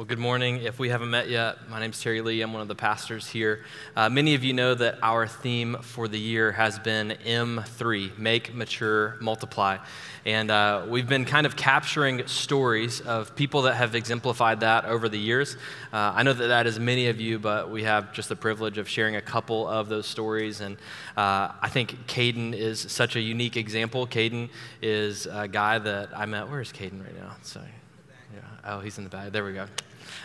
Well, good morning. If we haven't met yet, my name is Terry Lee. I'm one of the pastors here. Uh, many of you know that our theme for the year has been M3 Make, Mature, Multiply. And uh, we've been kind of capturing stories of people that have exemplified that over the years. Uh, I know that that is many of you, but we have just the privilege of sharing a couple of those stories. And uh, I think Caden is such a unique example. Caden is a guy that I met. Where is Caden right now? Sorry. Yeah. Oh, he's in the back. There we go.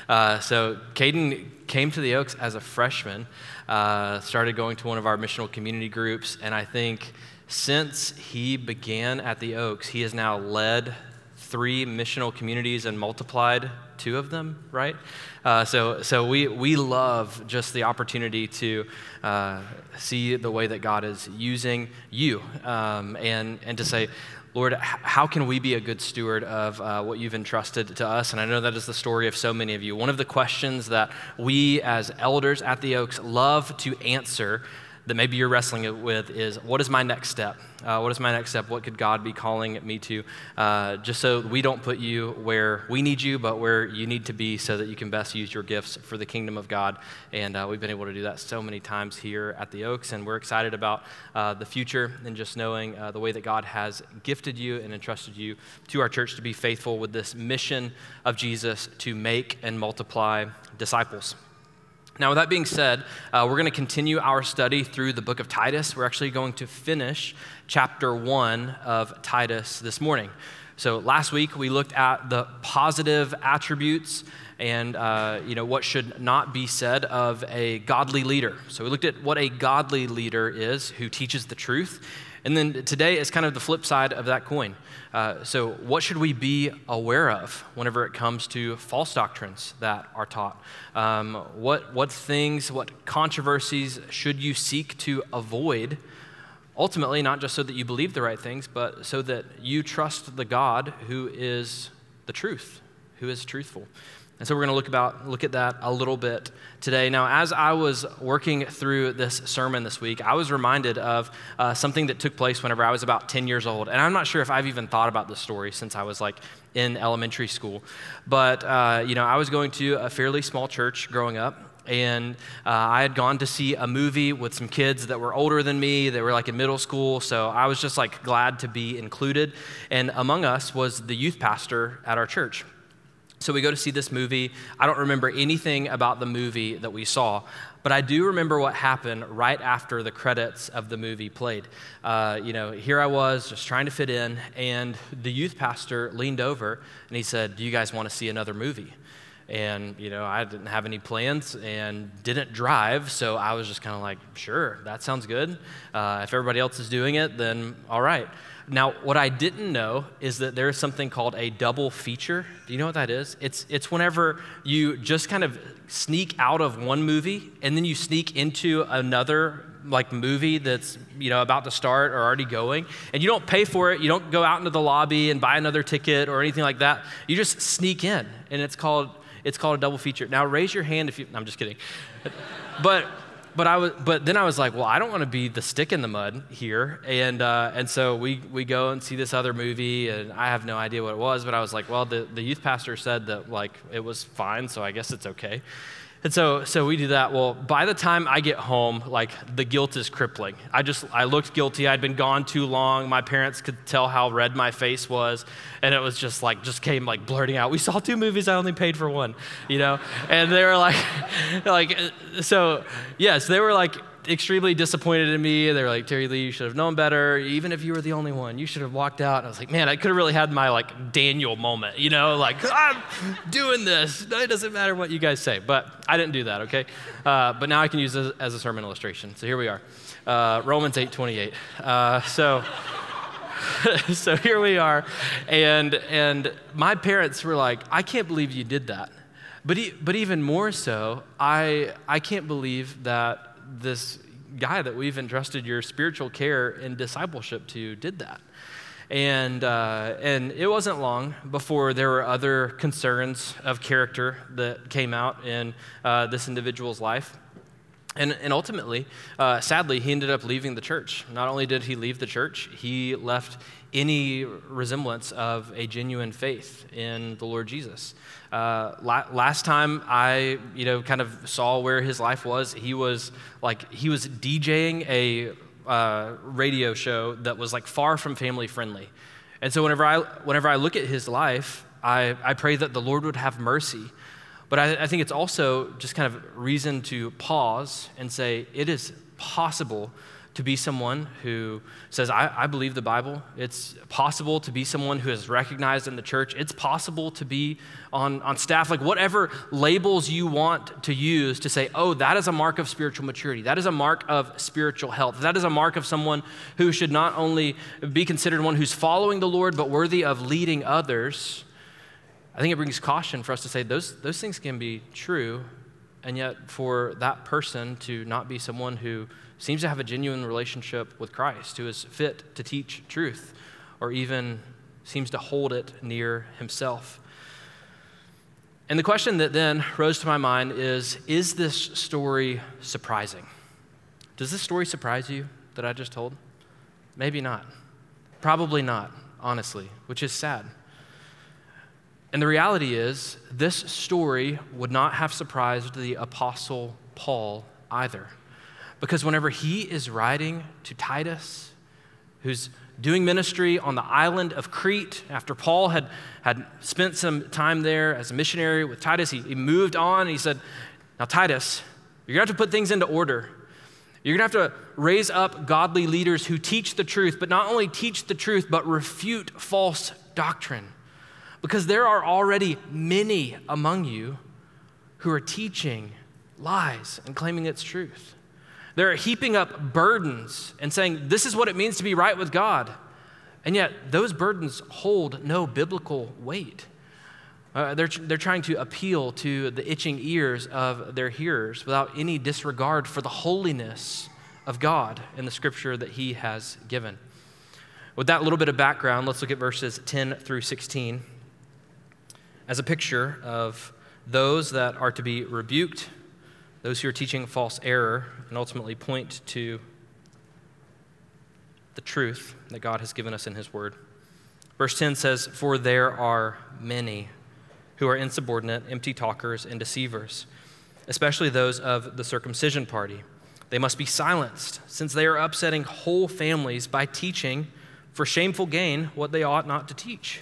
Uh, so Caden came to the Oaks as a freshman, uh, started going to one of our missional community groups, and I think since he began at the Oaks, he has now led three missional communities and multiplied two of them, right? Uh, so, so we, we love just the opportunity to uh, see the way that God is using you um, and, and to say, Lord, how can we be a good steward of uh, what you've entrusted to us? And I know that is the story of so many of you. One of the questions that we as elders at the Oaks love to answer that maybe you're wrestling with is what is my next step? Uh, what is my next step? What could God be calling me to? Uh, just so we don't put you where we need you, but where you need to be so that you can best use your gifts for the kingdom of God. And uh, we've been able to do that so many times here at the Oaks, and we're excited about uh, the future and just knowing uh, the way that God has gifted you and entrusted you to our church to be faithful with this mission of Jesus to make and multiply disciples. Now, with that being said, uh, we're going to continue our study through the book of Titus. We're actually going to finish chapter one of Titus this morning. So, last week we looked at the positive attributes and uh, you know what should not be said of a godly leader. So, we looked at what a godly leader is who teaches the truth. And then today is kind of the flip side of that coin. Uh, so, what should we be aware of whenever it comes to false doctrines that are taught? Um, what, what things, what controversies should you seek to avoid? Ultimately, not just so that you believe the right things, but so that you trust the God who is the truth, who is truthful. And so we're going to look about look at that a little bit today. Now, as I was working through this sermon this week, I was reminded of uh, something that took place whenever I was about 10 years old, and I'm not sure if I've even thought about this story since I was like in elementary school. But uh, you know, I was going to a fairly small church growing up, and uh, I had gone to see a movie with some kids that were older than me. They were like in middle school, so I was just like glad to be included. And among us was the youth pastor at our church. So we go to see this movie. I don't remember anything about the movie that we saw, but I do remember what happened right after the credits of the movie played. Uh, you know, here I was just trying to fit in, and the youth pastor leaned over and he said, Do you guys want to see another movie? And, you know, I didn't have any plans and didn't drive, so I was just kind of like, Sure, that sounds good. Uh, if everybody else is doing it, then all right. Now, what I didn't know is that there's something called a double feature. Do you know what that is? It's, it's whenever you just kind of sneak out of one movie and then you sneak into another like movie that's you know about to start or already going and you don't pay for it you don't go out into the lobby and buy another ticket or anything like that you just sneak in and it's called it's called a double feature now raise your hand if you i'm just kidding but but I was, but then I was like, well, I don't want to be the stick in the mud here, and uh, and so we we go and see this other movie, and I have no idea what it was, but I was like, well, the the youth pastor said that like it was fine, so I guess it's okay. And so, so we do that. Well, by the time I get home, like the guilt is crippling. I just, I looked guilty. I'd been gone too long. My parents could tell how red my face was. And it was just like, just came like blurting out, we saw two movies. I only paid for one, you know? And they were like, like, so yes, they were like, extremely disappointed in me. They were like, Terry Lee, you should have known better. Even if you were the only one, you should have walked out. And I was like, man, I could have really had my like Daniel moment, you know, like I'm doing this. It doesn't matter what you guys say, but I didn't do that. Okay, uh, but now I can use it as a sermon illustration. So here we are, uh, Romans eight twenty eight. Uh, so. so here we are, and and my parents were like, "I can't believe you did that," but but even more so, I I can't believe that this guy that we've entrusted your spiritual care and discipleship to did that. And, uh, and it wasn't long before there were other concerns of character that came out in uh, this individual's life. And, and ultimately, uh, sadly, he ended up leaving the church. Not only did he leave the church, he left any resemblance of a genuine faith in the Lord Jesus. Uh, la- last time I, you know, kind of saw where his life was, he was like he was DJing a uh, radio show that was like far from family friendly, and so whenever I whenever I look at his life, I, I pray that the Lord would have mercy. But I, I think it's also just kind of reason to pause and say it is possible to be someone who says, I, I, believe the Bible. It's possible to be someone who is recognized in the church. It's possible to be on, on staff, like whatever labels you want to use to say, oh, that is a mark of spiritual maturity. That is a mark of spiritual health. That is a mark of someone who should not only be considered one who's following the Lord, but worthy of leading others. I think it brings caution for us to say those, those things can be true, and yet for that person to not be someone who seems to have a genuine relationship with Christ, who is fit to teach truth, or even seems to hold it near himself. And the question that then rose to my mind is Is this story surprising? Does this story surprise you that I just told? Maybe not. Probably not, honestly, which is sad. And the reality is, this story would not have surprised the Apostle Paul either. Because whenever he is writing to Titus, who's doing ministry on the island of Crete, after Paul had, had spent some time there as a missionary with Titus, he, he moved on and he said, Now, Titus, you're going to have to put things into order. You're going to have to raise up godly leaders who teach the truth, but not only teach the truth, but refute false doctrine. Because there are already many among you who are teaching lies and claiming it's truth. They're heaping up burdens and saying, This is what it means to be right with God. And yet, those burdens hold no biblical weight. Uh, they're, they're trying to appeal to the itching ears of their hearers without any disregard for the holiness of God in the scripture that He has given. With that little bit of background, let's look at verses 10 through 16 as a picture of those that are to be rebuked those who are teaching false error and ultimately point to the truth that God has given us in His Word. Verse 10 says, For there are many who are insubordinate, empty talkers, and deceivers, especially those of the circumcision party. They must be silenced, since they are upsetting whole families by teaching for shameful gain what they ought not to teach.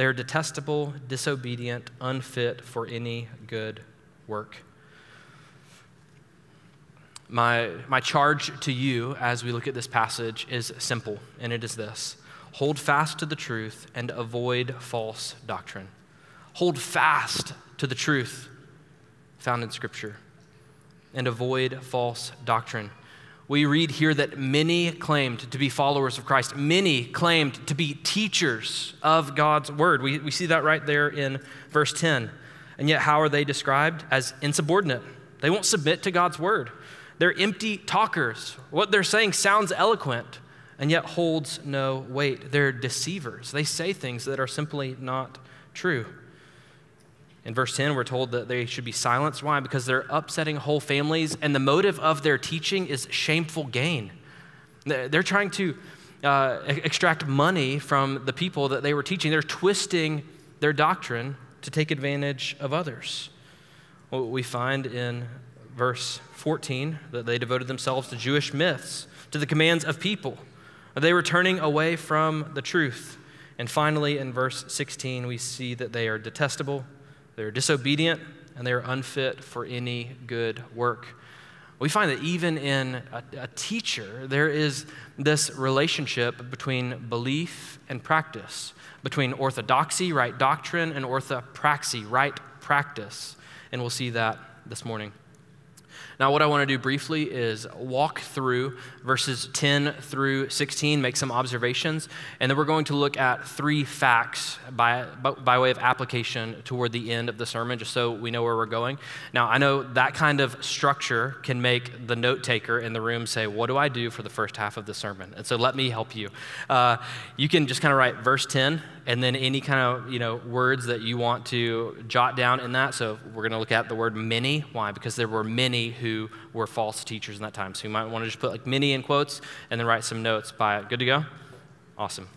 They are detestable, disobedient, unfit for any good work. My, my charge to you as we look at this passage is simple, and it is this hold fast to the truth and avoid false doctrine. Hold fast to the truth found in Scripture and avoid false doctrine we read here that many claimed to be followers of Christ. Many claimed to be teachers of God's word. We, we see that right there in verse 10. And yet, how are they described? As insubordinate. They won't submit to God's word. They're empty talkers. What they're saying sounds eloquent and yet holds no weight. They're deceivers. They say things that are simply not true. In verse 10, we're told that they should be silenced. Why? Because they're upsetting whole families, and the motive of their teaching is shameful gain. They're trying to uh, extract money from the people that they were teaching. They're twisting their doctrine to take advantage of others. What we find in verse 14 that they devoted themselves to Jewish myths, to the commands of people. They were turning away from the truth. And finally, in verse 16, we see that they are detestable they're disobedient and they're unfit for any good work. We find that even in a, a, teacher, there is this relationship between belief and practice, between orthodoxy, right doctrine, and orthopraxy, right practice. And we'll see that this morning. Now, what I want to do briefly is walk through verses 10 through 16, make some observations, and then we're going to look at three facts by, by way of application toward the end of the sermon, just so we know where we're going. Now, I know that kind of structure can make the note taker in the room say, What do I do for the first half of the sermon? And so let me help you. Uh, you can just kind of write verse 10 and then any kind of you know words that you want to jot down in that so we're going to look at the word many why because there were many who were false teachers in that time. So you might want to just put like many in quotes and then write some notes by it. Good to go? Awesome.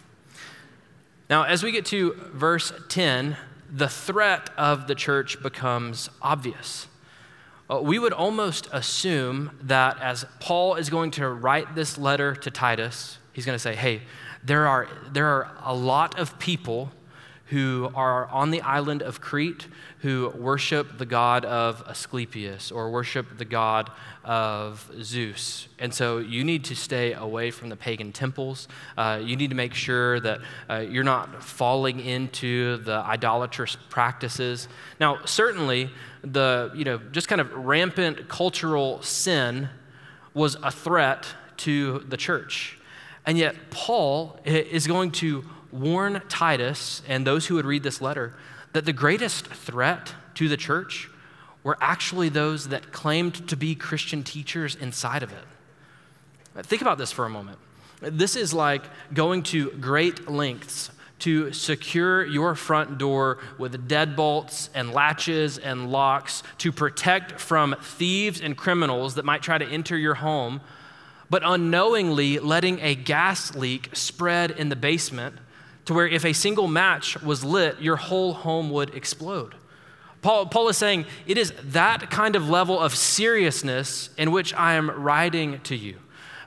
Now as we get to verse 10 the threat of the church becomes obvious. Uh, we would almost assume that as paul is going to write this letter to titus he's going to say hey there are, there are a lot of people who are on the island of Crete who worship the god of Asclepius or worship the god of Zeus. And so you need to stay away from the pagan temples. Uh, you need to make sure that uh, you're not falling into the idolatrous practices. Now, certainly, the, you know, just kind of rampant cultural sin was a threat to the church. And yet, Paul is going to warn Titus and those who would read this letter that the greatest threat to the church were actually those that claimed to be Christian teachers inside of it. Think about this for a moment. This is like going to great lengths to secure your front door with deadbolts and latches and locks to protect from thieves and criminals that might try to enter your home but unknowingly letting a gas leak spread in the basement to where if a single match was lit, your whole home would explode. Paul, Paul is saying it is that kind of level of seriousness in which I am writing to you.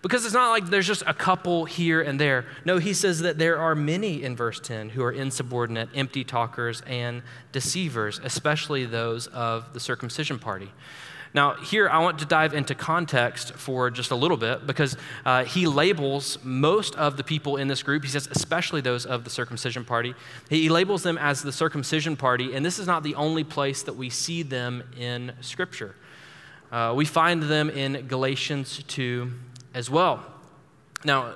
Because it's not like there's just a couple here and there. No, he says that there are many in verse 10 who are insubordinate, empty talkers, and deceivers, especially those of the circumcision party. Now, here I want to dive into context for just a little bit because uh, he labels most of the people in this group, he says, especially those of the circumcision party, he labels them as the circumcision party, and this is not the only place that we see them in Scripture. Uh, we find them in Galatians 2 as well. Now,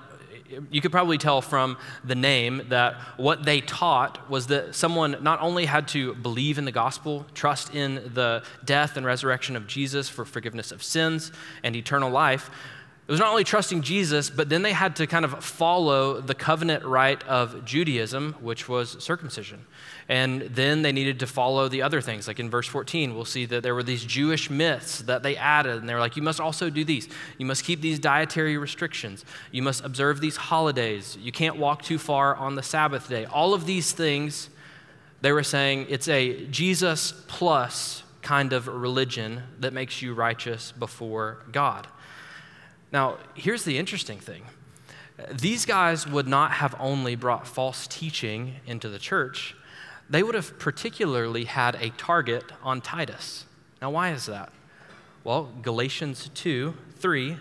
you could probably tell from the name that what they taught was that someone not only had to believe in the gospel, trust in the death and resurrection of Jesus for forgiveness of sins and eternal life, it was not only trusting Jesus, but then they had to kind of follow the covenant rite of Judaism, which was circumcision. And then they needed to follow the other things. Like in verse 14, we'll see that there were these Jewish myths that they added. And they were like, you must also do these. You must keep these dietary restrictions. You must observe these holidays. You can't walk too far on the Sabbath day. All of these things, they were saying it's a Jesus plus kind of religion that makes you righteous before God. Now, here's the interesting thing these guys would not have only brought false teaching into the church, they would have particularly had a target on Titus. Now, why is that? Well, Galatians 2 3,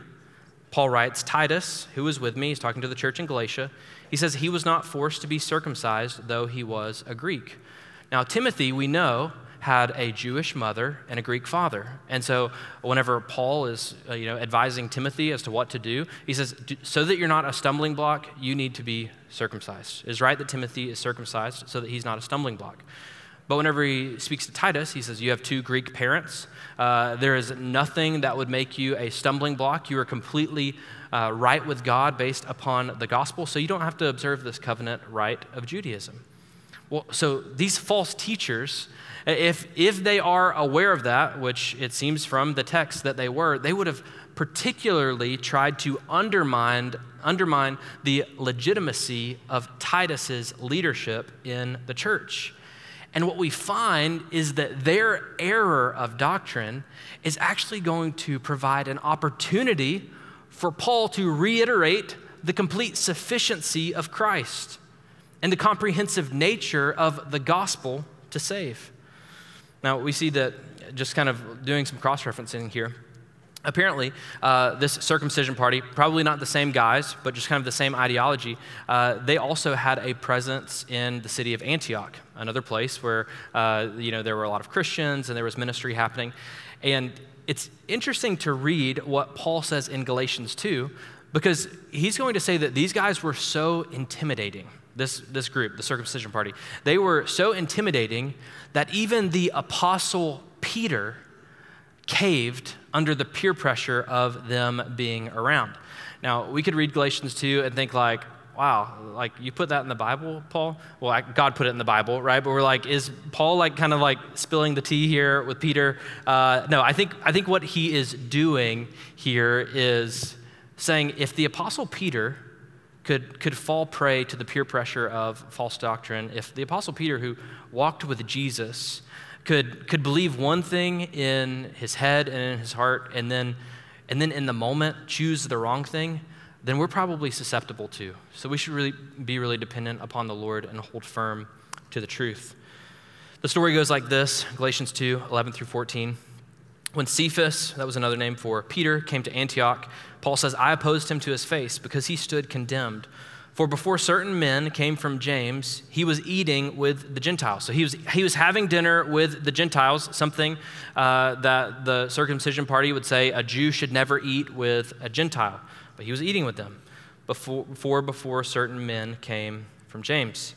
Paul writes, Titus, who was with me, he's talking to the church in Galatia, he says he was not forced to be circumcised, though he was a Greek. Now, Timothy, we know, had a Jewish mother and a Greek father. And so whenever Paul is uh, you know, advising Timothy as to what to do, he says, so that you're not a stumbling block, you need to be circumcised. It is right that Timothy is circumcised so that he's not a stumbling block. But whenever he speaks to Titus, he says, You have two Greek parents. Uh, there is nothing that would make you a stumbling block. You are completely uh, right with God based upon the gospel, so you don't have to observe this covenant rite of Judaism. Well, so these false teachers if, if they are aware of that, which it seems from the text that they were, they would have particularly tried to undermine, undermine the legitimacy of Titus's leadership in the church. And what we find is that their error of doctrine is actually going to provide an opportunity for Paul to reiterate the complete sufficiency of Christ and the comprehensive nature of the gospel to save. Now, we see that just kind of doing some cross referencing here. apparently, uh, this circumcision party, probably not the same guys, but just kind of the same ideology, uh, they also had a presence in the city of Antioch, another place where uh, you know there were a lot of Christians and there was ministry happening. And it's interesting to read what Paul says in Galatians 2, because he's going to say that these guys were so intimidating. This, this group, the circumcision party, they were so intimidating that even the apostle Peter caved under the peer pressure of them being around. Now, we could read Galatians 2 and think, like, wow, like you put that in the Bible, Paul? Well, God put it in the Bible, right? But we're like, is Paul like kind of like spilling the tea here with Peter? Uh, no, I think, I think what he is doing here is saying if the Apostle Peter could, could fall prey to the peer pressure of false doctrine, if the Apostle Peter, who walked with Jesus, could, could believe one thing in his head and in his heart, and then, and then in the moment choose the wrong thing, then we're probably susceptible to. So we should really be really dependent upon the Lord and hold firm to the truth. The story goes like this Galatians 2 11 through 14. When Cephas, that was another name for Peter, came to Antioch, Paul says, I opposed him to his face because he stood condemned. For before certain men came from James, he was eating with the Gentiles. So he was, he was having dinner with the Gentiles, something uh, that the circumcision party would say a Jew should never eat with a Gentile. But he was eating with them before, before, before certain men came from James.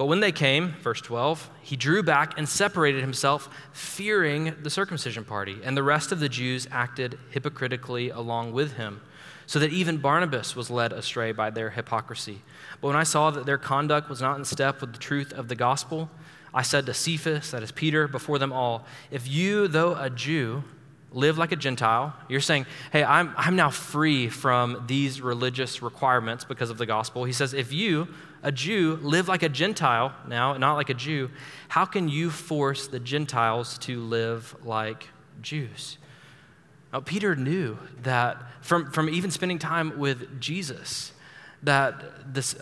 But when they came, verse 12, he drew back and separated himself, fearing the circumcision party. And the rest of the Jews acted hypocritically along with him so that even Barnabas was led astray by their hypocrisy. But when I saw that their conduct was not in step with the truth of the gospel, I said to Cephas, that is Peter, before them all, If you, though a Jew, live like a Gentile, you're saying, Hey, I'm, I'm now free from these religious requirements because of the gospel. He says, If you, a Jew, live like a Gentile now, not like a Jew, how can you force the Gentiles to live like Jews? Now, Peter knew that from, from even spending time with Jesus, that this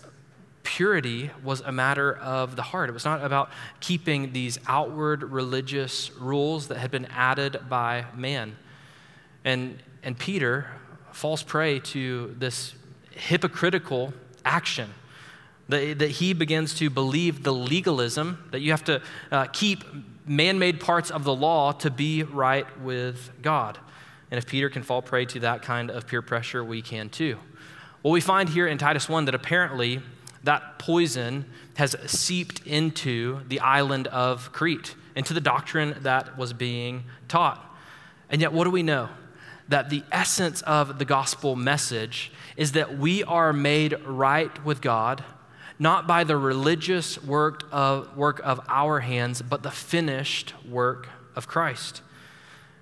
purity was a matter of the heart. It was not about keeping these outward religious rules that had been added by man. And, and Peter falls prey to this hypocritical action. That, that he begins to believe the legalism that you have to uh, keep man made parts of the law to be right with God. And if Peter can fall prey to that kind of peer pressure, we can too. Well, we find here in Titus 1 that apparently that poison has seeped into the island of Crete, into the doctrine that was being taught. And yet, what do we know? That the essence of the gospel message is that we are made right with God, not by the religious work of, work of our hands, but the finished work of Christ.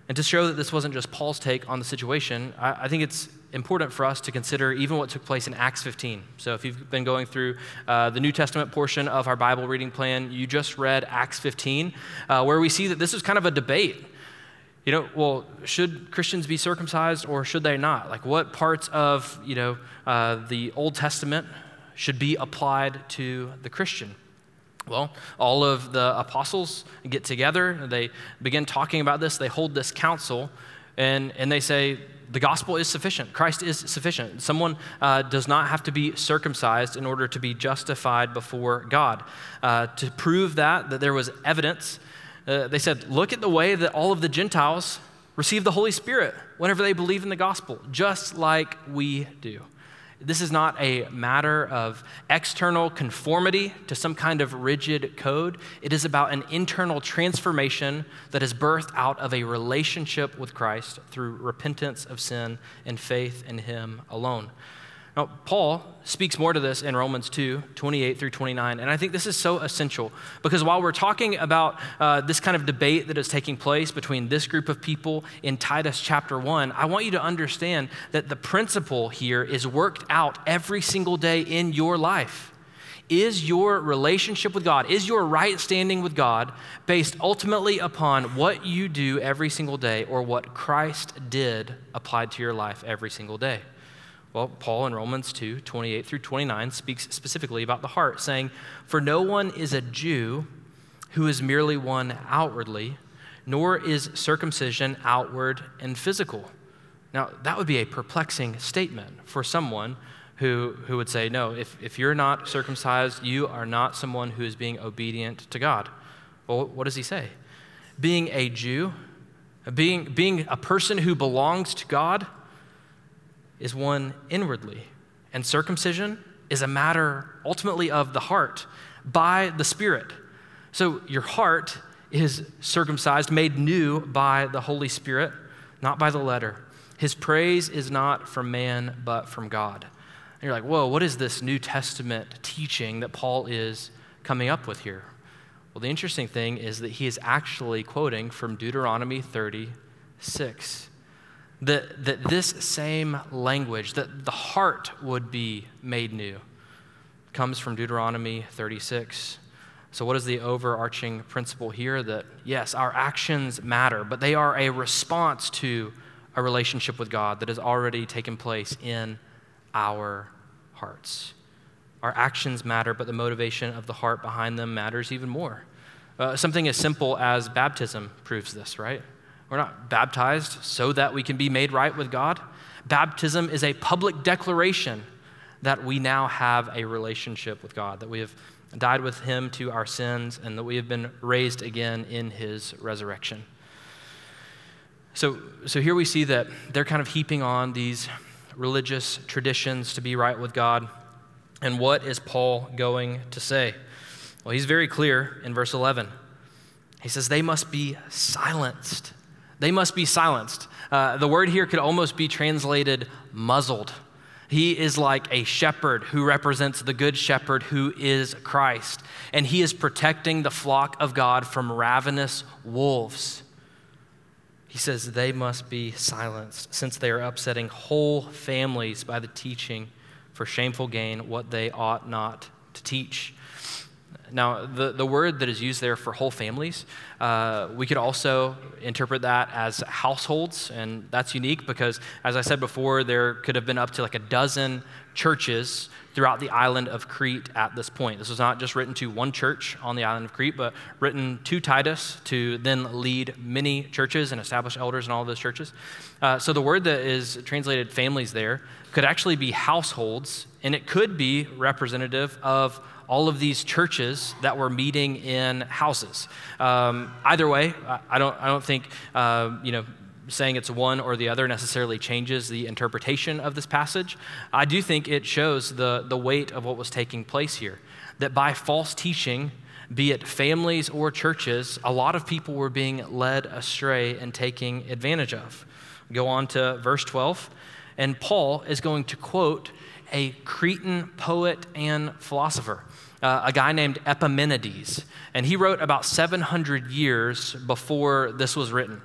And to show that this wasn't just Paul's take on the situation, I, I, think it's important for us to consider even what took place in Acts 15. So, if you've been going through uh, the New Testament portion of our Bible reading plan, you just read Acts 15, uh, where we see that this is kind of a debate. You know, well, should Christians be circumcised or should they not? Like, what parts of, you know, uh, the Old Testament should be applied to the Christian? Well, all of the apostles get together, they begin talking about this, they hold this council, and, and they say, the gospel is sufficient. Christ is sufficient. Someone uh, does not have to be circumcised in order to be justified before God. Uh, to prove that, that there was evidence, uh, they said, look at the way that all of the Gentiles receive the Holy Spirit whenever they believe in the gospel, just like we do. This is not a matter of external conformity to some kind of rigid code. It is about an internal transformation that is birthed out of a relationship with Christ through repentance of sin and faith in Him alone. Now, Paul speaks more to this in Romans 2 28 through 29. And I think this is so essential because while we're talking about uh, this kind of debate that is taking place between this group of people in Titus chapter 1, I want you to understand that the principle here is worked out every single day in your life. Is your relationship with God, is your right standing with God based ultimately upon what you do every single day or what Christ did applied to your life every single day? Well, Paul in Romans 2 28 through 29 speaks specifically about the heart, saying, For no one is a Jew who is merely one outwardly, nor is circumcision outward and physical, Now, that would be a perplexing statement for someone who, who would say, No, if, if you're not circumcised, you are not someone who is being obedient to God. Well, what does he say? Being a Jew, being, being a person who belongs to God, is one inwardly. And circumcision is a matter ultimately of the heart by the Spirit. So your heart is circumcised, made new by the Holy Spirit, not by the letter. His praise is not from man, but from God. And you're like, whoa, what is this New Testament teaching that Paul is coming up with here? Well, the interesting thing is that he is actually quoting from Deuteronomy 36 that, that this same language, that the heart would be made new, comes from Deuteronomy 36. So, what is the overarching principle here? That yes, our actions matter, but they are a response to a relationship with God that has already taken place in our hearts. Our actions matter, but the motivation of the heart behind them matters even more. Uh, something as simple as baptism proves this, right? We're not baptized so that we can be made right with God. Baptism is a public declaration that we now have a relationship with God, that we have died with Him to our sins, and that we have been raised again in His resurrection. So, so here we see that they're kind of heaping on these religious traditions to be right with God. And what is Paul going to say? Well, he's very clear in verse 11. He says, They must be silenced. They must be silenced. Uh, the word here could almost be translated muzzled. He is like a shepherd who represents the good shepherd who is Christ. And he is protecting the flock of God from ravenous wolves. He says they must be silenced since they are upsetting whole families by the teaching for shameful gain what they ought not to teach. Now, the, the word that is used there for whole families, uh, we could also interpret that as households, and that's unique because, as I said before, there could have been up to like a dozen churches throughout the island of Crete at this point. This was not just written to one church on the island of Crete, but written to Titus to then lead many churches and establish elders in all of those churches. Uh, so the word that is translated families there could actually be households, and it could be representative of all of these churches that were meeting in houses. Um, either way, I don't, I don't think, uh, you know, saying it's one or the other necessarily changes the interpretation of this passage. I do think it shows the, the weight of what was taking place here. That by false teaching, be it families or churches, a lot of people were being led astray and taking advantage of. Go on to verse 12, and Paul is going to quote a Cretan poet and philosopher uh, a guy named Epimenides. And he wrote about 700 years before this was written.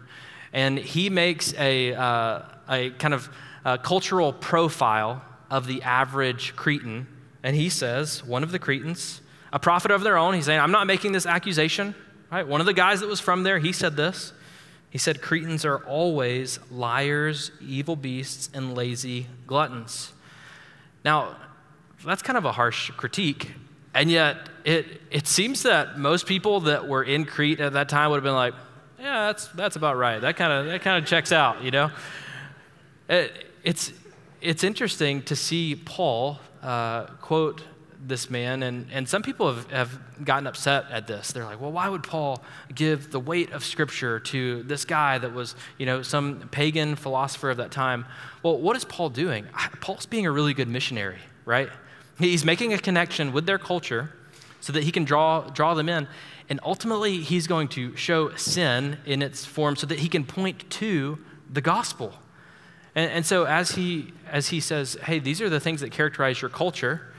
And he makes a, uh, a kind of uh, cultural profile of the average Cretan. And he says, one of the Cretans, a prophet of their own, he's saying, I'm not making this accusation. Right? One of the guys that was from there, he said this. He said, Cretans are always liars, evil beasts, and lazy gluttons. Now, that's kind of a harsh critique and yet, it, it seems that most people that were in Crete at that time would have been like, yeah, that's, that's about right. That kind of that kind of checks out, you know? It, it's, it's interesting to see Paul uh, quote this man, and, and some people have, have gotten upset at this. They're like, well, why would Paul give the weight of Scripture to this guy that was, you know, some pagan philosopher of that time? Well, what is Paul doing? Paul's being a really good missionary, right? He's making a connection with their culture so that he can draw, draw them in. And ultimately, he's going to show sin in its form so that he can point to the gospel. And, and so, as he, as he says, hey, these are the things that characterize your culture,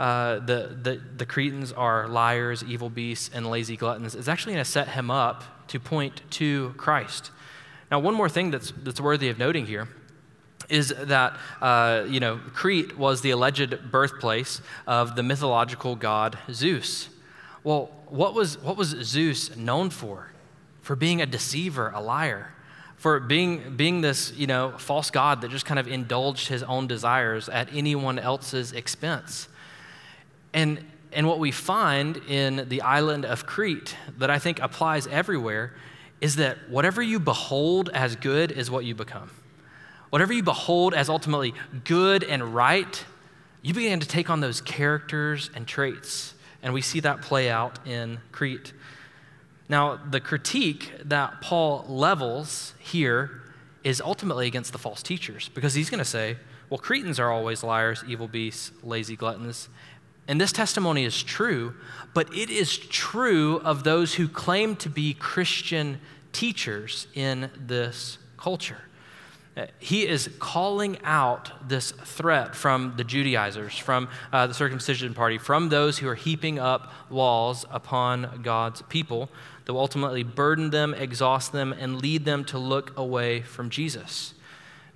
uh, the, the, the Cretans are liars, evil beasts, and lazy gluttons, is actually going to set him up to point to Christ. Now, one more thing that's, that's worthy of noting here is that, uh, you know, Crete was the alleged birthplace of the mythological god Zeus. Well, what was, what was Zeus known for? For being a deceiver, a liar, for being, being this, you know, false god that just kind of indulged his own desires at anyone else's expense. And, and what we find in the island of Crete that I think applies everywhere is that whatever you behold as good is what you become whatever you behold as ultimately good and right, you begin to take on those characters and traits. And we see that play out in Crete. Now, the critique that Paul levels here is ultimately against the false teachers because he's going to say, well, Cretans are always liars, evil beasts, lazy gluttons. And this testimony is true, but it is true of those who claim to be Christian teachers in this culture. Uh, he is calling out this threat from the Judaizers, from uh, the circumcision party, from those who are heaping up walls upon God's people that will ultimately burden them, exhaust them, and lead them to look away from Jesus.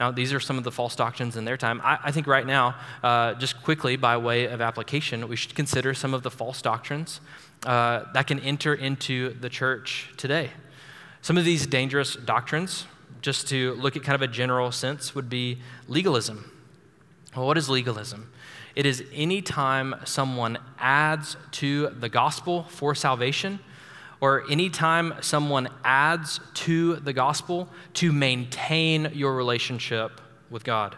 Now, these are some of the false doctrines in their time. I, I think right now, uh, just quickly by way of application, we should consider some of the false doctrines uh, that can enter into the church today. Some of these dangerous doctrines, just to look at kind of a general sense, would be legalism. Well, what is legalism? It is any time someone adds to the gospel for salvation or anytime someone adds to the gospel to maintain your relationship with God.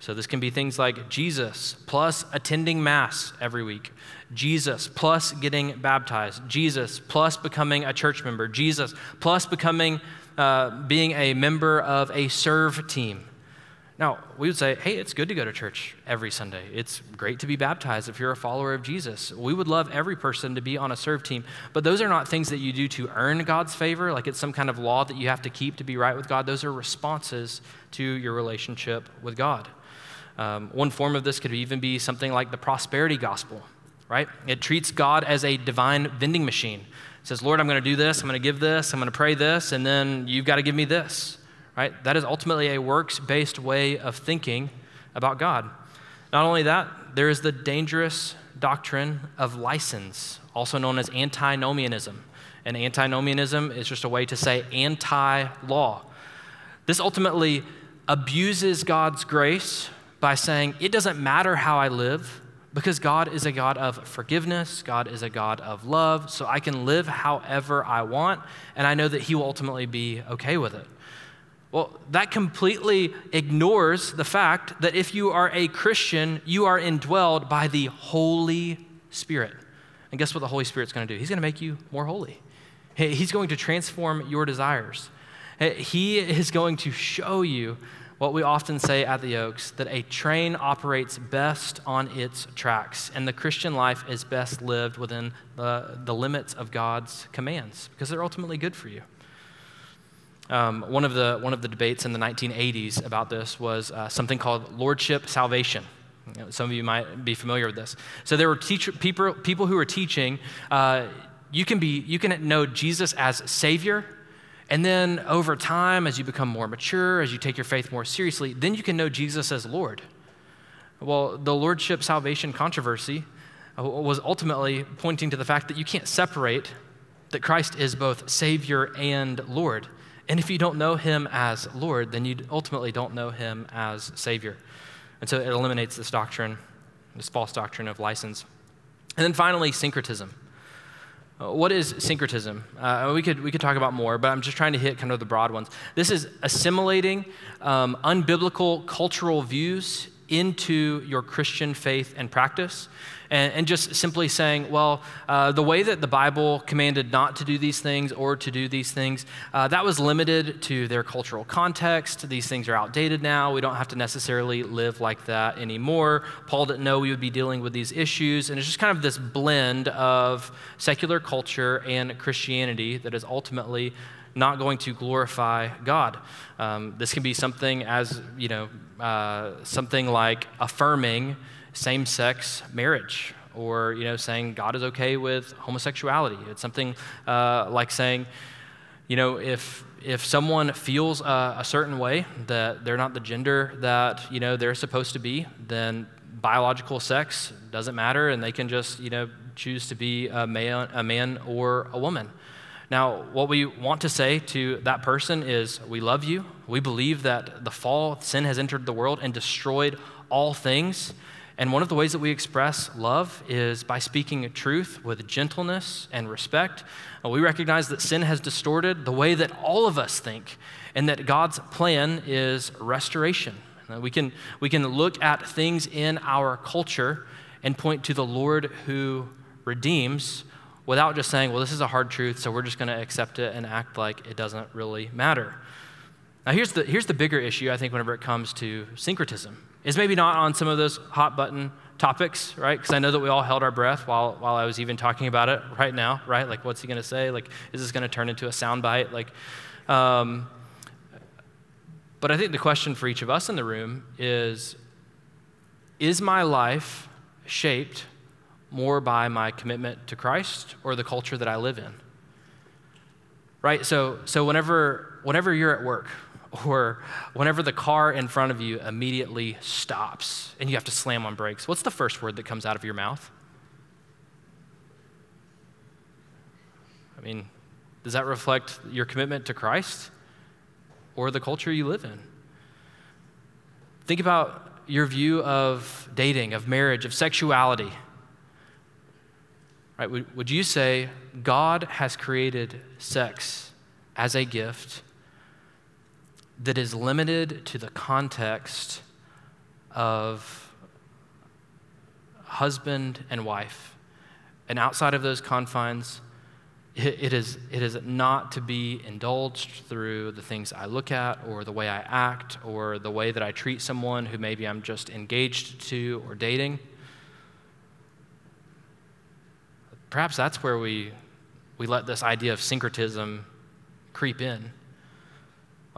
So, this can be things like Jesus plus attending Mass every week, Jesus plus getting baptized, Jesus plus becoming a church member, Jesus plus becoming, uh, being a member of a serve team, now, we would say, hey, it's good to go to church every Sunday. It's great to be baptized if you're a follower of Jesus. We would love every person to be on a serve team, but those are not things that you do to earn God's favor, like it's some kind of law that you have to keep to be right with God. Those are responses to your relationship with God. Um, one form of this could even be something like the prosperity gospel, right? It treats God as a divine vending machine. It says, Lord, I'm going to do this, I'm going to give this, I'm going to pray this, and then you've got to give me this right? That is ultimately a works based way of thinking about God. Not only that, there is the dangerous doctrine of license, also known as antinomianism. And antinomianism is just a way to say anti law. This ultimately abuses God's grace by saying, it doesn't matter how I live, because God is a God of forgiveness, God is a God of love, so I can live however I want, and I know that He will ultimately be okay with it. Well, that completely ignores the fact that if you are a Christian, you are indwelled by the Holy Spirit. And guess what the Holy Spirit's going to do? He's going to make you more holy. He's going to transform your desires. He is going to show you what we often say at the Oaks that a train operates best on its tracks, and the Christian life is best lived within the, the limits of God's commands because they're ultimately good for you. Um, one, of the, one of the debates in the 1980s about this was uh, something called lordship salvation. You know, some of you might be familiar with this. So there were teacher, people, people who were teaching uh, you, can be, you can know Jesus as Savior, and then over time, as you become more mature, as you take your faith more seriously, then you can know Jesus as Lord. Well, the lordship salvation controversy uh, was ultimately pointing to the fact that you can't separate that Christ is both Savior and Lord. And if you don't know him as Lord, then you ultimately don't know him as Savior. And so it eliminates this doctrine, this false doctrine of license. And then finally, syncretism. Uh, what is syncretism? Uh, we, could, we could talk about more, but I'm just trying to hit kind of the broad ones. This is assimilating um, unbiblical cultural views into your Christian faith and practice and, and just simply saying, well, uh, the way that the Bible commanded not to do these things or to do these things, uh, that was limited to their cultural context. These things are outdated now. We don't have to necessarily live like that anymore. Paul didn't know we would be dealing with these issues. And it's just kind of this blend of secular culture and Christianity that is ultimately not going to glorify God. Um, this can be something as, you know, uh, something like affirming same sex marriage or you know saying god is okay with homosexuality. It's something uh, like saying you know if if someone feels uh, a certain way that they're not the gender that you know they're supposed to be then biological sex doesn't matter and they can just you know choose to be a man, a man or a woman. Now what we want to say to that person is we love you. We believe that the fall sin has entered the world and destroyed all things And one of the ways that we express love is by speaking truth with gentleness and respect. Uh, we recognize that sin has distorted the way that all of us think, and that God's plan is restoration. Uh, we can, we can look at things in our culture and point to the Lord who redeems without just saying, well, this is a hard truth, so we're just going to accept it and act like it doesn't really matter. Now, here's the, here's the bigger issue, I think, whenever it comes to syncretism is maybe not on some of those hot button topics, right? Because I know that we all held our breath while, while I was even talking about it right now, right? Like, what's he going to say? Like, is this going to turn into a soundbite? Like, um, but I think the question for each of us in the room is Is my life shaped more by my commitment to Christ or the culture that I live in? Right? So, so whenever, whenever you're at work, or whenever the car in front of you immediately stops and you have to slam on brakes, what's the first word that comes out of your mouth? I mean, does that reflect your commitment to Christ or the culture you live in? Think about your view of dating, of marriage, of sexuality. Right? Would, would you say God has created sex as a gift? That is limited to the context of husband and wife. And outside of those confines, it, it, is, it is not to be indulged through the things I look at or the way I act or the way that I treat someone who maybe I'm just engaged to or dating. Perhaps that's where we, we let this idea of syncretism creep in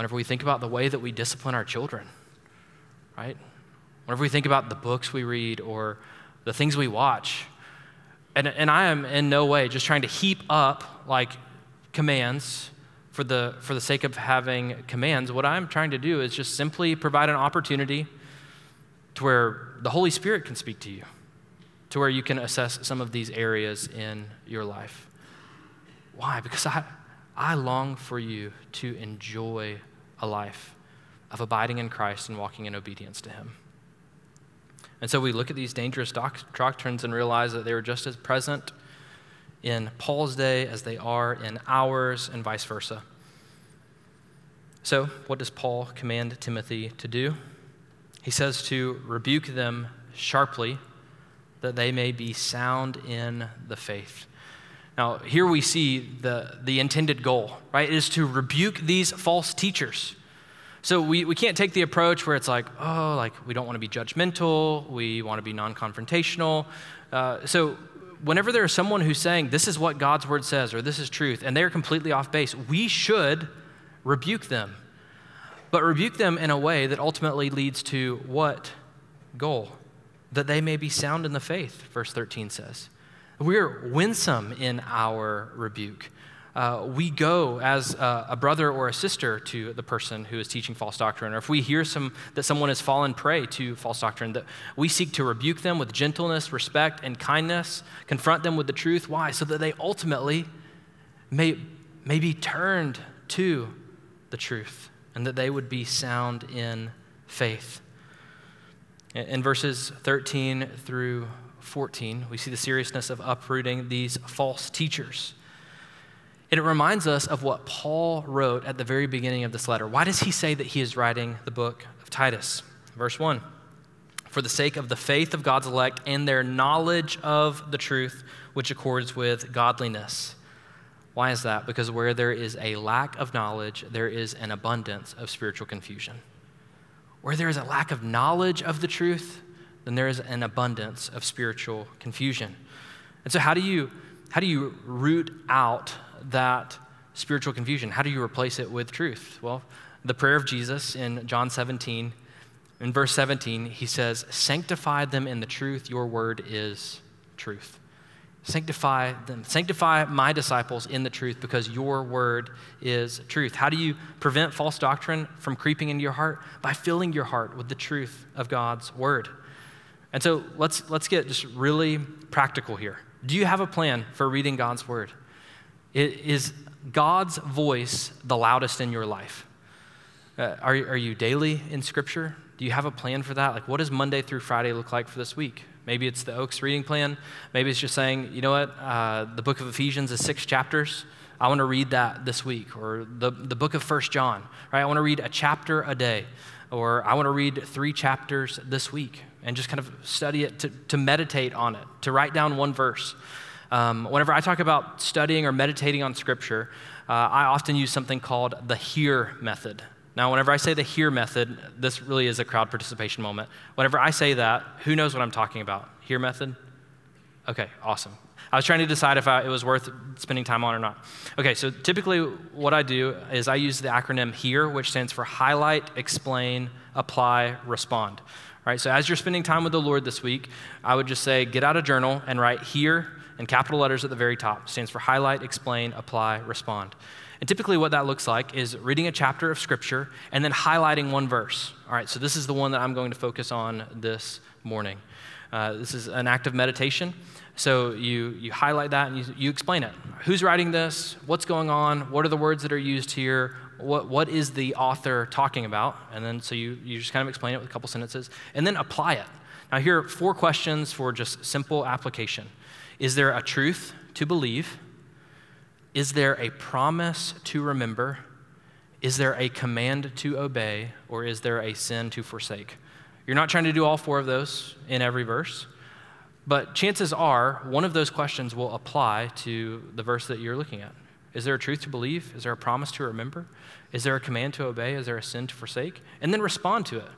whenever we think about the way that we discipline our children, right? Whenever we think about the books we read or the things we watch. And, and I am in no way just trying to heap up like commands for the, for the sake of having commands. What I'm trying to do is just simply provide an opportunity to where the Holy Spirit can speak to you, to where you can assess some of these areas in your life. Why? Because I, I long for you to enjoy a life of abiding in Christ and walking in obedience to Him. And so we look at these dangerous doctrines and realize that they were just as present in Paul's day as they are in ours, and vice versa. So, what does Paul command Timothy to do? He says to rebuke them sharply that they may be sound in the faith. Now, here we see the, the intended goal, right? It is to rebuke these false teachers. So we, we can't take the approach where it's like, oh, like we don't want to be judgmental, we want to be non confrontational. Uh, so whenever there is someone who's saying, this is what God's word says, or this is truth, and they're completely off base, we should rebuke them. But rebuke them in a way that ultimately leads to what goal? That they may be sound in the faith, verse 13 says. We're winsome in our rebuke. Uh, we go as a, a, brother or a sister to the person who is teaching false doctrine, or if we hear some, that someone has fallen prey to false doctrine, that we seek to rebuke them with gentleness, respect, and kindness, confront them with the truth. Why? So that they ultimately may, may be turned to the truth and that they would be sound in faith. In verses 13 through 14, we see the seriousness of uprooting these false teachers. And it reminds us of what Paul wrote at the very beginning of this letter. Why does he say that he is writing the book of Titus? Verse 1 For the sake of the faith of God's elect and their knowledge of the truth, which accords with godliness. Why is that? Because where there is a lack of knowledge, there is an abundance of spiritual confusion. Where there is a lack of knowledge of the truth, then there is an abundance of spiritual confusion. And so, how do you, how do you root out that spiritual confusion? How do you replace it with truth? Well, the prayer of Jesus in John 17, in verse 17, he says, Sanctify them in the truth, your word is truth. Sanctify them, sanctify my disciples in the truth because your word is truth. How do you prevent false doctrine from creeping into your heart? By filling your heart with the truth of God's word. And so let's, let's get just really practical here. Do you have a plan for reading God's word? Is God's voice the loudest in your life? Uh, are, are you daily in Scripture? Do you have a plan for that? Like, what does Monday through Friday look like for this week? Maybe it's the Oaks reading plan. Maybe it's just saying, you know what, uh, the book of Ephesians is six chapters. I want to read that this week. Or the, the book of First John, right? I want to read a chapter a day. Or I want to read three chapters this week and just kind of study it, to, to meditate on it, to write down one verse. Um, whenever I talk about studying or meditating on Scripture, uh, I often use something called the HEAR method. Now, whenever I say the HEAR method, this really is a crowd participation moment. Whenever I say that, who knows what I'm talking about? HEAR method? Okay, awesome. I was trying to decide if I, it was worth spending time on or not. Okay, so typically what I do is I use the acronym HEAR, which stands for Highlight, Explain, Apply, Respond. Right, so as you're spending time with the Lord this week, I would just say get out a journal and write HEAR in capital letters at the very top. stands for Highlight, Explain, Apply, Respond. And typically, what that looks like is reading a chapter of Scripture and then highlighting one verse. All right, so this is the one that I'm going to focus on this morning. Uh, this is an act of meditation. So you, you highlight that and you, you explain it. Who's writing this? What's going on? What are the words that are used here? What, what is the author talking about? And then so you, you just kind of explain it with a couple sentences and then apply it. Now, here are four questions for just simple application Is there a truth to believe? Is there a promise to remember? Is there a command to obey? Or is there a sin to forsake? You're not trying to do all four of those in every verse, but chances are one of those questions will apply to the verse that you're looking at. Is there a truth to believe? Is there a promise to remember? Is there a command to obey? Is there a sin to forsake? And then respond to it.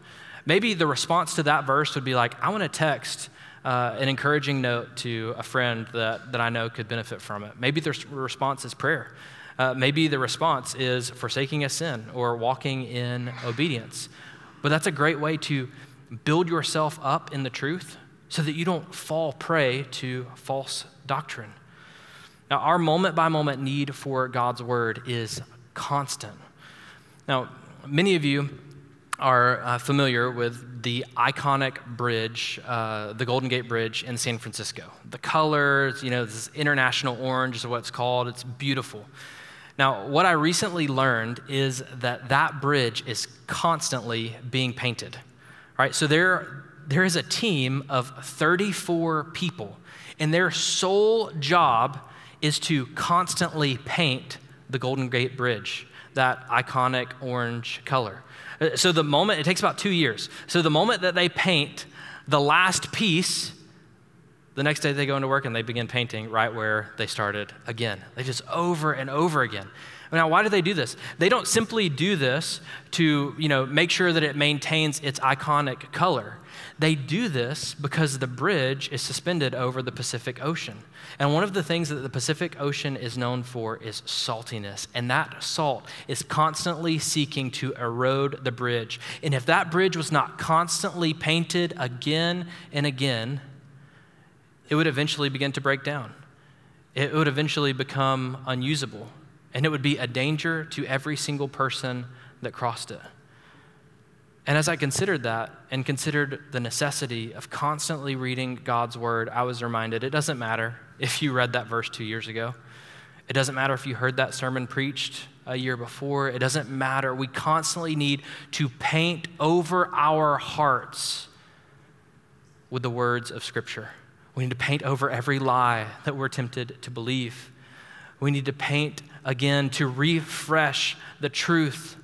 Maybe the response to that verse would be like, I want to text uh, an encouraging note to a friend that, that I know could benefit from it. Maybe the response is prayer. Uh, maybe the response is forsaking a sin or walking in obedience. But that's a great way to build yourself up in the truth so that you don't fall prey to false doctrine. Now, our moment by moment need for God's word is constant. Now, many of you are uh, familiar with the iconic bridge, uh, the Golden Gate Bridge in San Francisco. The colors, you know, this international orange is what it's called. It's beautiful. Now, what I recently learned is that that bridge is constantly being painted. Right? So there, there is a team of 34 people, and their sole job is to constantly paint the Golden Gate Bridge, that iconic orange color. Uh, so the moment, it takes about two years. So the moment that they paint the last piece, the next day they go into work and they begin painting right where they started again. They just over and over again. Now, why do they do this? They don't simply do this to, you know, make sure that it maintains its iconic color. They do this because the bridge is suspended over the Pacific Ocean. And one of the things that the Pacific Ocean is known for is saltiness. And that salt is constantly seeking to erode the bridge. And if that bridge was not constantly painted again and again, it would eventually begin to break down. It would eventually become unusable. And it would be a danger to every single person that crossed it. And as I considered that and considered the necessity of constantly reading God's word, I was reminded it doesn't matter if you read that verse two years ago. It doesn't matter if you heard that sermon preached a year before. It doesn't matter. We constantly need to paint over our hearts with the words of Scripture. We need to paint over every lie that we're tempted to believe. We need to paint again to refresh the truth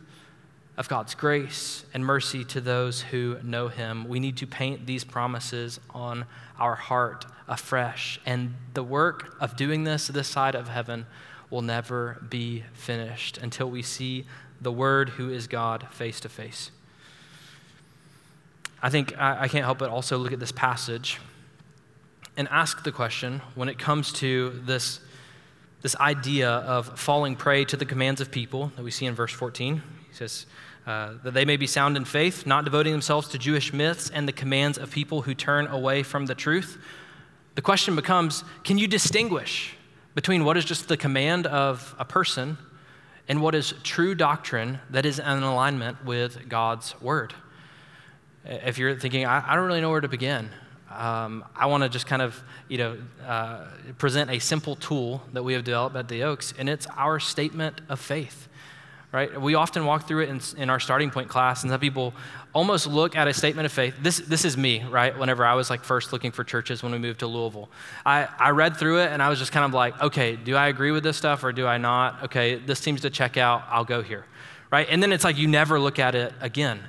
of God's grace and mercy to those who know Him. We need to paint these promises on our heart afresh. And the work of doing this this side of heaven will never be finished until we see the Word, who is God, face to face. I think I, I can't help but also look at this passage and ask the question when it comes to this, this idea of falling prey to the commands of people that we see in verse 14. He says, uh, that they may be sound in faith, not devoting themselves to Jewish myths and the commands of people who turn away from the truth. The question becomes can you distinguish between what is just the command of a person and what is true doctrine that is in alignment with God's word? If you're thinking, I, I don't really know where to begin, um, I want to just kind of, you know, uh, present a simple tool that we have developed at the Oaks, and it's our statement of faith right? We often walk through it in, in, our starting point class, and some people almost look at a statement of faith. This, this is me, right? Whenever I was like first looking for churches when we moved to Louisville, I, I read through it and I was just kind of like, okay, do I agree with this stuff or do I not? Okay, this seems to check out, I'll go here, right? And then it's like you never look at it again.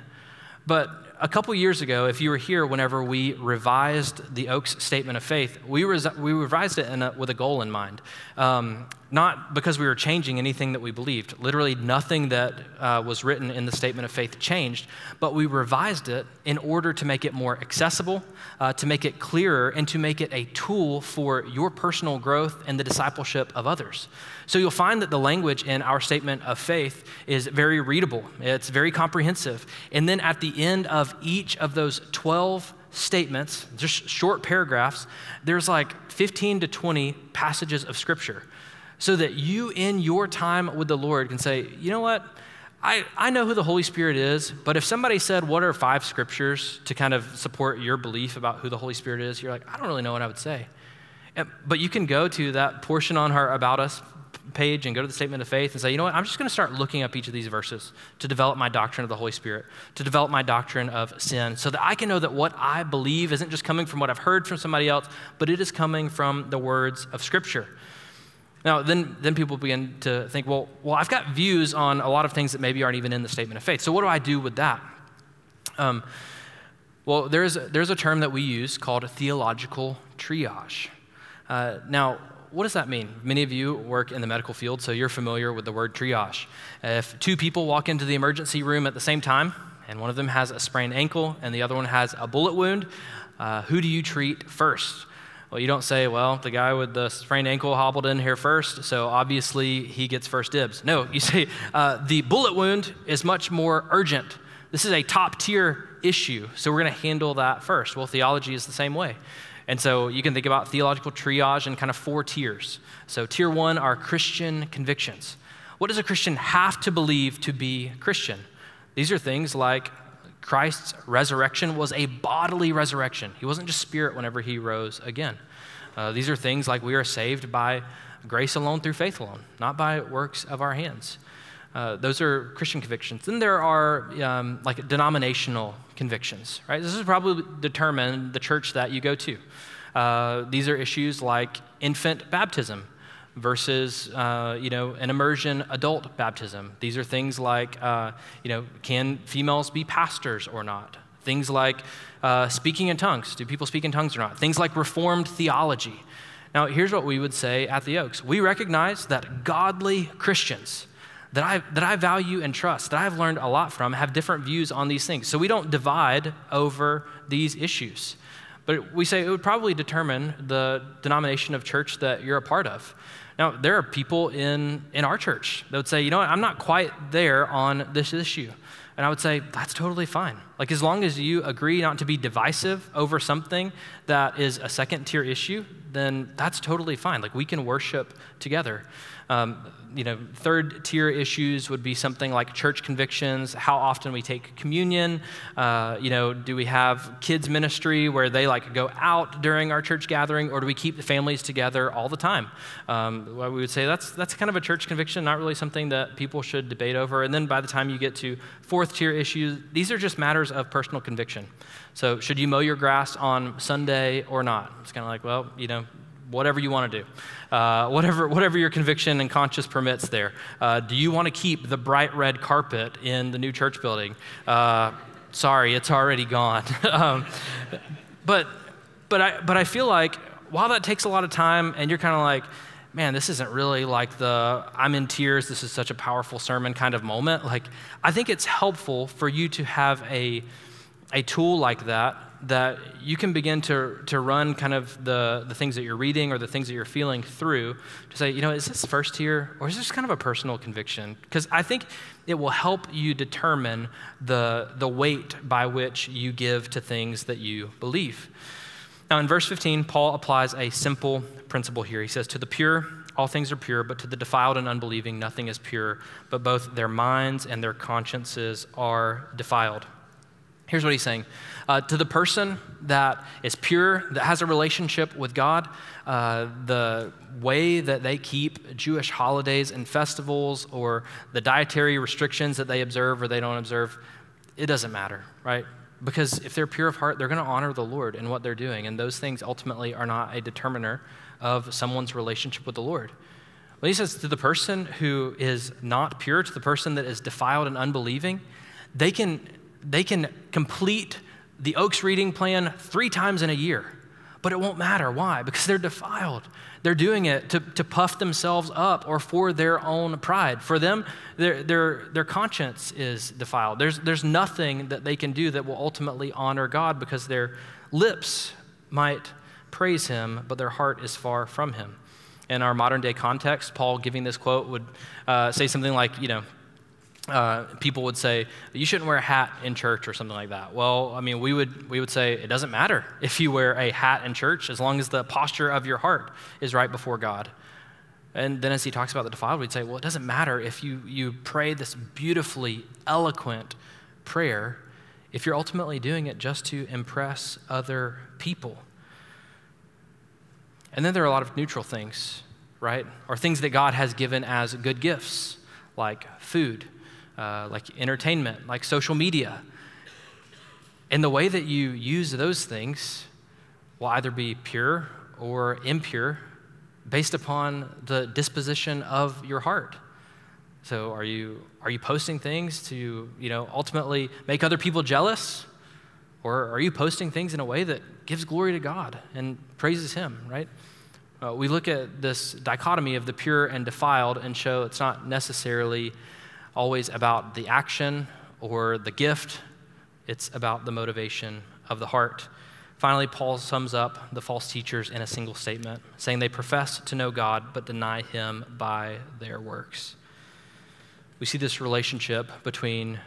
But a couple years ago, if you were here whenever we revised the Oaks Statement of Faith, we, res- we revised it a, with a goal in mind. Um, not because we were changing anything that we believed. Literally, nothing that uh, was written in the Statement of Faith changed, but we revised it in order to make it more accessible, uh, to make it clearer, and to make it a tool for your personal growth and the discipleship of others. So you'll find that the language in our Statement of Faith is very readable, it's very comprehensive. And then at the end of each of those 12 statements, just short paragraphs, there's like 15 to 20 passages of Scripture so that you, in your time with the Lord, can say, you know what? I, I know who the Holy Spirit is, but if somebody said, What are five scriptures to kind of support your belief about who the Holy Spirit is? You're like, I don't really know what I would say. And, but you can go to that portion on our About Us page and go to the statement of faith and say, you know what, I'm just going to start looking up each of these verses to develop my doctrine of the Holy Spirit, to develop my doctrine of sin, so that I can know that what I believe isn't just coming from what I've heard from somebody else, but it is coming from the words of Scripture. Now, then, then people begin to think, well, well, I've got views on a lot of things that maybe aren't even in the statement of faith. So, what do I do with that? Um, well, there's there's a term that we use called theological triage. Uh, now, what does that mean? Many of you work in the medical field, so you're familiar with the word triage. If two people walk into the emergency room at the same time, and one of them has a sprained ankle and the other one has a bullet wound, uh, who do you treat first? Well, you don't say, well, the guy with the sprained ankle hobbled in here first, so obviously he gets first dibs. No, you say, uh, the bullet wound is much more urgent. This is a top tier issue, so we're going to handle that first. Well, theology is the same way. And so you can think about theological triage in kind of four tiers. So, tier one are Christian convictions. What does a Christian have to believe to be Christian? These are things like Christ's resurrection was a bodily resurrection. He wasn't just spirit whenever he rose again. Uh, these are things like we are saved by grace alone through faith alone, not by works of our hands. Uh, those are Christian convictions. Then there are um, like denominational convictions, right? This is probably determine the church that you go to. Uh, these are issues like infant baptism versus uh, you know an immersion adult baptism. These are things like uh, you know can females be pastors or not? Things like uh, speaking in tongues. Do people speak in tongues or not? Things like reformed theology. Now, here's what we would say at the Oaks. We recognize that godly Christians that I, that I value and trust, that I've learned a lot from, have different views on these things. So we don't divide over these issues. But we say it would probably determine the denomination of church that you're a part of. Now, there are people in, in our church that would say, you know what, I'm not quite there on this issue. And I would say, that's totally fine. Like, as long as you agree not to be divisive over something that is a second tier issue, then that's totally fine. Like, we can worship together. Um, you know, third tier issues would be something like church convictions, how often we take communion. Uh, you know, do we have kids ministry where they like go out during our church gathering, or do we keep the families together all the time? Um, well, we would say that's that's kind of a church conviction, not really something that people should debate over. And then by the time you get to fourth tier issues, these are just matters of personal conviction. So, should you mow your grass on Sunday or not? It's kind of like, well, you know, whatever you want to do, uh, whatever, whatever your conviction and conscience permits there. Uh, do you want to keep the bright red carpet in the new church building? Uh, sorry, it's already gone. um, but, but, I, but I feel like while that takes a lot of time and you're kind of like, man, this isn't really like the I'm in tears, this is such a powerful sermon kind of moment. Like, I think it's helpful for you to have a, a tool like that that you can begin to, to run kind of the, the things that you're reading or the things that you're feeling through to say, you know, is this first tier or is this kind of a personal conviction? Because I think it will help you determine the, the weight by which you give to things that you believe. Now, in verse 15, Paul applies a simple principle here. He says, To the pure, all things are pure, but to the defiled and unbelieving, nothing is pure, but both their minds and their consciences are defiled. Here's what he's saying uh, To the person that is pure, that has a relationship with God, uh, the way that they keep Jewish holidays and festivals or the dietary restrictions that they observe or they don't observe, it doesn't matter, right? Because if they're pure of heart, they're going to honor the Lord in what they're doing. And those things ultimately are not a determiner of someone's relationship with the Lord. When he says to the person who is not pure, to the person that is defiled and unbelieving, they can, they can complete the Oaks reading plan three times in a year, but it won't matter. Why? Because they're defiled. They're doing it to, to puff themselves up or for their own pride. For them, their, their, their conscience is defiled. There's, there's nothing that they can do that will ultimately honor God because their lips might praise Him, but their heart is far from Him. In our modern day context, Paul giving this quote would uh, say something like, you know, uh, people would say you shouldn't wear a hat in church or something like that. Well, I mean, we would we would say it doesn't matter if you wear a hat in church as long as the posture of your heart is right before God. And then as he talks about the defiled, we'd say, well, it doesn't matter if you you pray this beautifully eloquent prayer if you're ultimately doing it just to impress other people. And then there are a lot of neutral things, right? Or things that God has given as good gifts, like food uh, like entertainment, like social media. And the way that you use those things will either be pure or impure based upon the disposition of your heart. So are you are you posting things to, you know, ultimately make other people jealous? Or are you posting things in a way that gives glory to God and praises him, right? Uh, we look at this dichotomy of the pure and defiled and show it's not necessarily always about the action or the gift, it's about the motivation of the heart. Finally, Paul sums up the false teachers in a single statement, saying they profess to know God but deny him by their works. We see this relationship between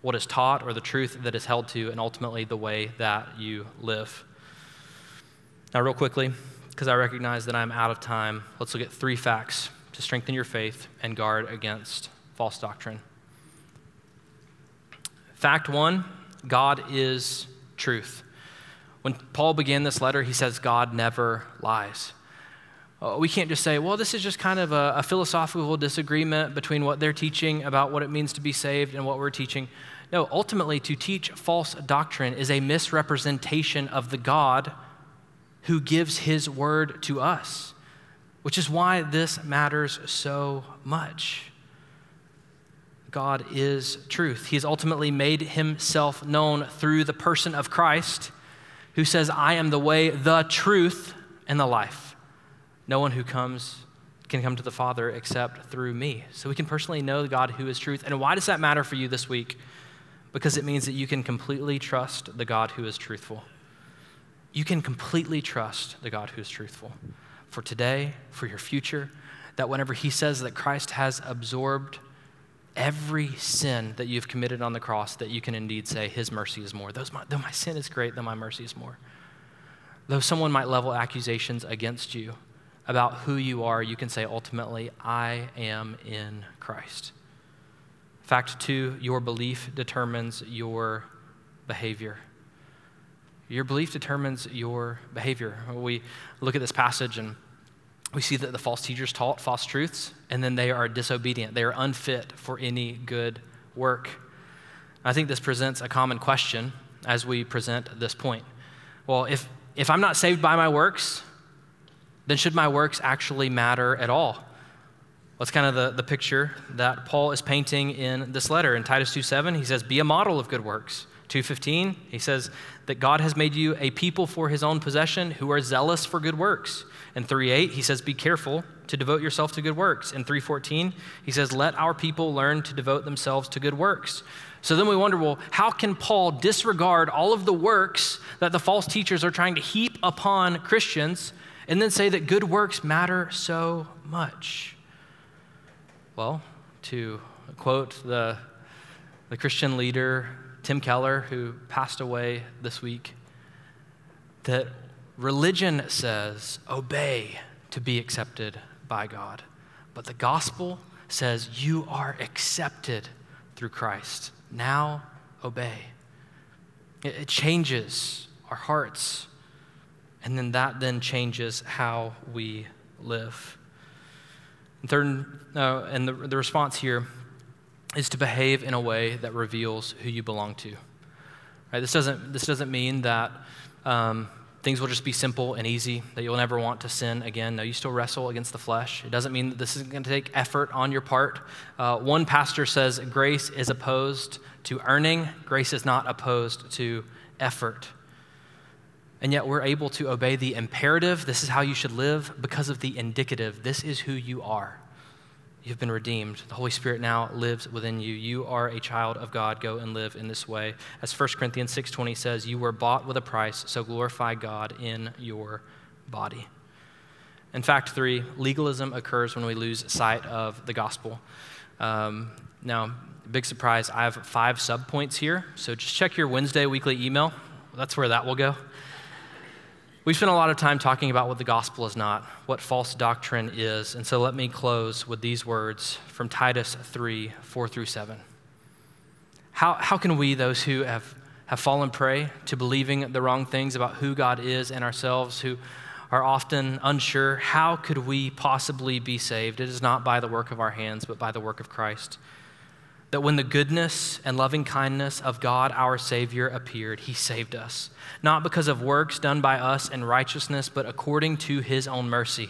what is taught or the truth that is held to and ultimately the way that you live. Now, real quickly, because I recognize that I'm out of time, let's look at three facts to strengthen your faith and guard against false doctrine. Fact one God is truth. When Paul began this letter, he says, God never lies. Uh, we can't just say, well, this is just kind of a, a, philosophical disagreement between what they're teaching about what it means to be saved and what we're teaching. No, ultimately, to teach false doctrine is a misrepresentation of the God who gives his word to us, which is why this matters so much. God is truth. He has ultimately made himself known through the person of Christ, who says, I am the way, the truth, and the life. No one who comes can come to the Father except through me. So we can personally know God who is truth. And why does that matter for you this week? Because it means that you can completely trust the God who is truthful. You can completely trust the God who is truthful for today, for your future, that whenever He says that Christ has absorbed every sin that you've committed on the cross that you can indeed say, His mercy is more. My, though my sin is great, though my mercy is more. Though someone might level accusations against you about who you are, you can say, ultimately, I am in Christ. Fact two, your belief determines your behavior. Your belief determines your behavior. We look at this passage and we see that the false teachers taught false truths, and then they are disobedient. They are unfit for any good work. I think this presents a common question as we present this point. Well, if, if I'm not saved by my works, then should my works actually matter at all? That's kind of the, the picture that Paul is painting in this letter. In Titus 2.7, he says, be a model of good works. 2.15, he says that God has made you a people for his own possession who are zealous for good works. In 3:8, he says, "Be careful to devote yourself to good works." In 3:14, he says, "Let our people learn to devote themselves to good works." So then we wonder, well, how can Paul disregard all of the works that the false teachers are trying to heap upon Christians and then say that good works matter so much? Well, to quote the, the Christian leader Tim Keller, who passed away this week, that Religion says, obey to be accepted by God. But the gospel says, you are accepted through Christ. Now obey. It, it changes our hearts. And then that then changes how we live. And third, uh, and the, the response here is to behave in a way that reveals who you belong to. Right? This doesn't this doesn't mean that um, things will just be simple and easy, that you'll never want to sin again. No, you still wrestle against the flesh. It doesn't mean that this isn't going to take effort on your part. Uh, one pastor says grace is opposed to earning, grace is not opposed to effort. And yet we're able to obey the imperative, this is how you should live, because of the indicative, this is who you are. You've been redeemed. The Holy Spirit now lives within you. You are a child of God. Go and live in this way. As 1 Corinthians 6:20 says, you were bought with a price, so glorify God in your body. In fact, three, legalism occurs when we lose sight of the gospel. Um, now, big surprise, I have five subpoints here. So just check your Wednesday weekly email. That's where that will go. We've spent a lot of time talking about what the gospel is not, what false doctrine is. And so let me close with these words from Titus 3 4 through 7. How, how can we, those who have, have fallen prey to believing the wrong things about who God is and ourselves, who are often unsure, how could we possibly be saved? It is not by the work of our hands, but by the work of Christ that when the goodness and loving kindness of God our Savior appeared, He saved us, not because of works done by us in righteousness, but according to His own mercy.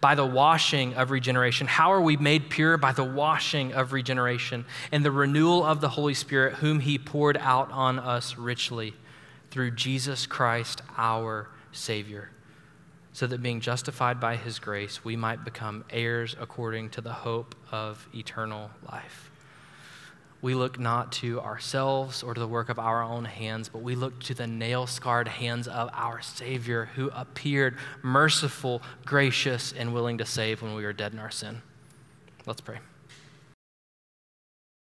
By the washing of regeneration. How are we made pure? By the washing of regeneration and the renewal of the Holy Spirit, whom He poured out on us richly through Jesus Christ our Savior, so that being justified by His grace, we might become heirs according to the hope of eternal life we look not to ourselves or to the work of our own hands, but we look to the nail scarred hands of our Savior who appeared merciful, gracious, and willing to save when we were dead in our sin. Let's pray.